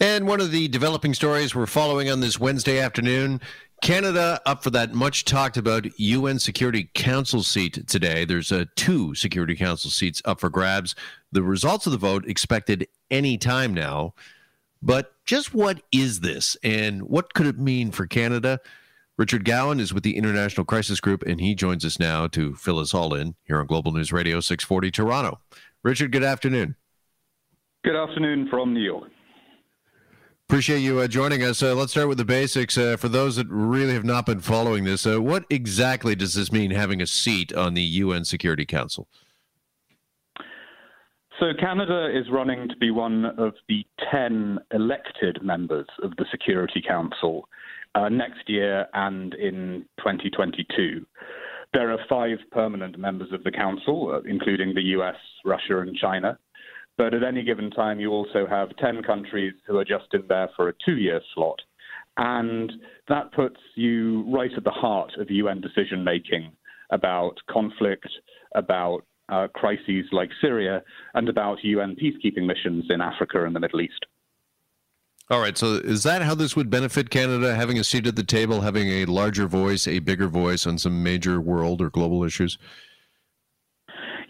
And one of the developing stories we're following on this Wednesday afternoon Canada up for that much talked about UN Security Council seat today. There's uh, two Security Council seats up for grabs. The results of the vote expected any time now. But just what is this and what could it mean for Canada? Richard Gowan is with the International Crisis Group and he joins us now to fill us all in here on Global News Radio 640 Toronto. Richard, good afternoon. Good afternoon from New York. Appreciate you uh, joining us. Uh, let's start with the basics. Uh, for those that really have not been following this, uh, what exactly does this mean having a seat on the UN Security Council? So, Canada is running to be one of the 10 elected members of the Security Council uh, next year and in 2022. There are five permanent members of the Council, uh, including the US, Russia, and China. But at any given time, you also have 10 countries who are just in there for a two year slot. And that puts you right at the heart of UN decision making about conflict, about uh, crises like Syria, and about UN peacekeeping missions in Africa and the Middle East. All right. So, is that how this would benefit Canada, having a seat at the table, having a larger voice, a bigger voice on some major world or global issues?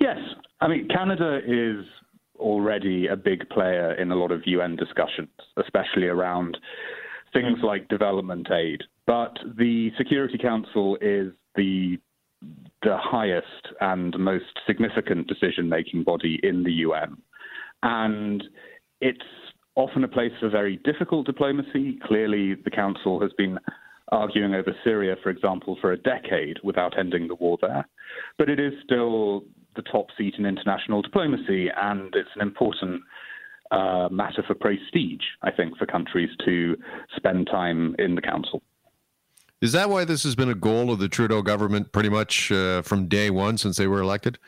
Yes. I mean, Canada is already a big player in a lot of UN discussions, especially around things like development aid. But the Security Council is the the highest and most significant decision making body in the UN. And it's often a place for very difficult diplomacy. Clearly, the Council has been arguing over Syria, for example, for a decade without ending the war there. But it is still the top seat in international diplomacy, and it's an important uh, matter for prestige, I think, for countries to spend time in the Council. Is that why this has been a goal of the Trudeau government pretty much uh, from day one since they were elected?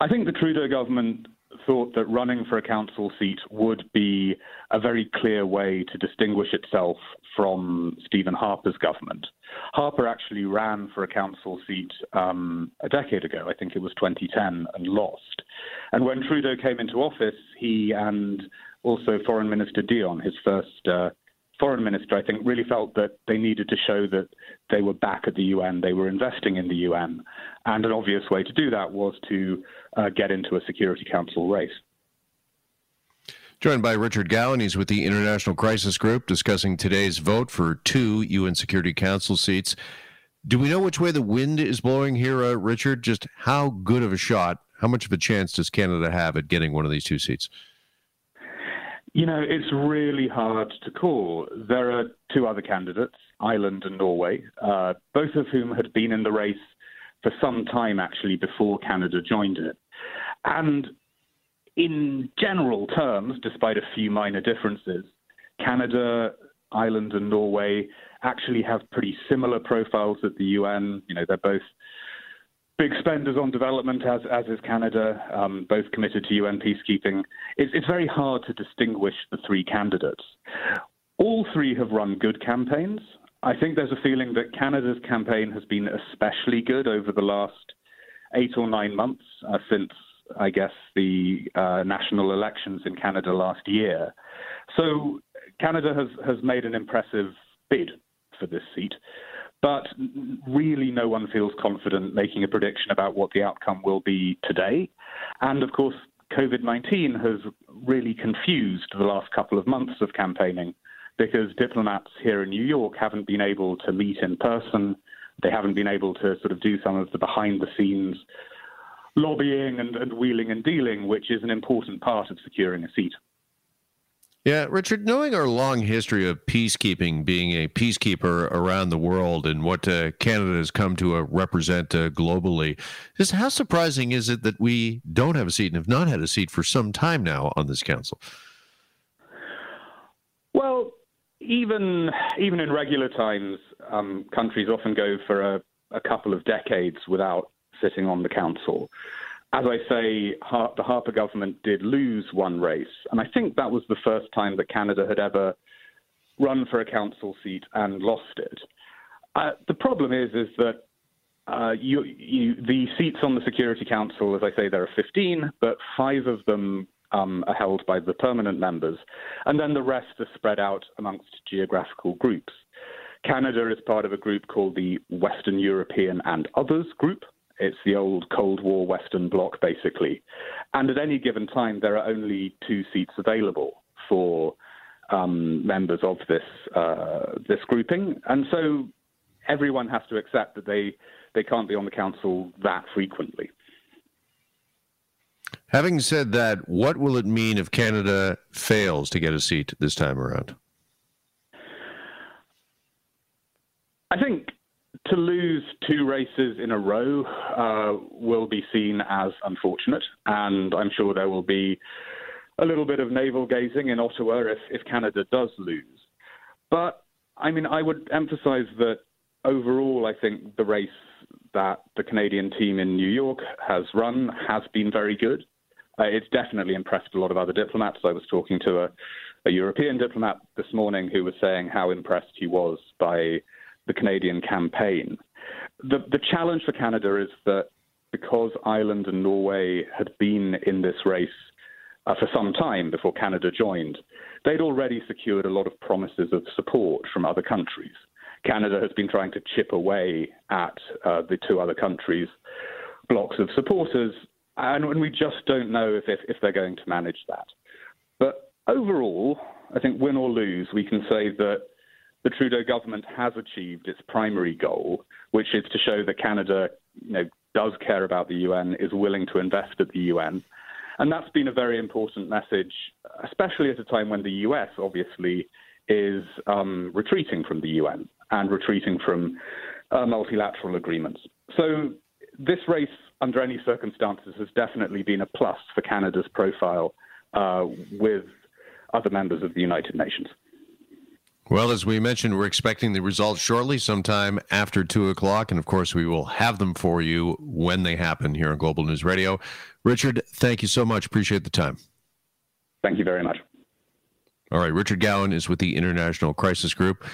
I think the Trudeau government thought that running for a council seat would be a very clear way to distinguish itself from Stephen Harper's government. Harper actually ran for a council seat um, a decade ago, I think it was 2010, and lost. And when Trudeau came into office, he and also Foreign Minister Dion, his first uh, foreign minister, I think, really felt that they needed to show that they were back at the UN, they were investing in the UN. And an obvious way to do that was to uh, get into a Security Council race. Joined by Richard Gowan, he's with the International Crisis Group discussing today's vote for two UN Security Council seats. Do we know which way the wind is blowing here, uh, Richard? Just how good of a shot, how much of a chance does Canada have at getting one of these two seats? You know, it's really hard to call. There are two other candidates, Ireland and Norway, uh, both of whom had been in the race for some time actually before Canada joined it. And in general terms, despite a few minor differences, Canada, Ireland, and Norway actually have pretty similar profiles at the UN. You know, they're both big spenders on development, as as is Canada, um, both committed to UN peacekeeping. It's, it's very hard to distinguish the three candidates. All three have run good campaigns. I think there's a feeling that Canada's campaign has been especially good over the last eight or nine months uh, since, I guess, the uh, national elections in Canada last year. So Canada has, has made an impressive bid for this seat. But really, no one feels confident making a prediction about what the outcome will be today. And of course, COVID 19 has really confused the last couple of months of campaigning because diplomats here in New York haven't been able to meet in person. They haven't been able to sort of do some of the behind the scenes lobbying and, and wheeling and dealing, which is an important part of securing a seat. Yeah, Richard, knowing our long history of peacekeeping, being a peacekeeper around the world, and what uh, Canada has come to uh, represent uh, globally, just how surprising is it that we don't have a seat and have not had a seat for some time now on this council? Well, even even in regular times, um, countries often go for a, a couple of decades without sitting on the council as I say, the Harper government did lose one race, and I think that was the first time that Canada had ever run for a council seat and lost it. Uh, the problem is, is that uh, you, you, the seats on the Security Council, as I say, there are 15, but five of them um, are held by the permanent members, and then the rest are spread out amongst geographical groups. Canada is part of a group called the Western European and Others Group. It's the old Cold War Western Bloc, basically. And at any given time, there are only two seats available for um, members of this uh, this grouping, and so everyone has to accept that they they can't be on the council that frequently. Having said that, what will it mean if Canada fails to get a seat this time around? I think to lose two races in a row uh, will be seen as unfortunate, and I'm sure there will be a little bit of navel gazing in Ottawa if, if Canada does lose. But I mean, I would emphasize that overall, I think the race that the Canadian team in New York has run has been very good. Uh, it's definitely impressed a lot of other diplomats. I was talking to a, a European diplomat this morning who was saying how impressed he was by the Canadian campaign. The, the challenge for Canada is that because Ireland and Norway had been in this race uh, for some time before Canada joined, they'd already secured a lot of promises of support from other countries. Canada has been trying to chip away at uh, the two other countries' blocks of supporters, and, we just don't know if, if, if they're going to manage that. But overall, I think win or lose, we can say that the Trudeau government has achieved its primary goal, which is to show that Canada you know, does care about the UN, is willing to invest at the UN. And that's been a very important message, especially at a time when the US obviously is um, retreating from the UN and retreating from uh, multilateral agreements. So this race, under any circumstances, has definitely been a plus for Canada's profile uh, with other members of the United Nations. Well, as we mentioned, we're expecting the results shortly, sometime after two o'clock. And of course, we will have them for you when they happen here on Global News Radio. Richard, thank you so much. Appreciate the time. Thank you very much. All right. Richard Gowan is with the International Crisis Group.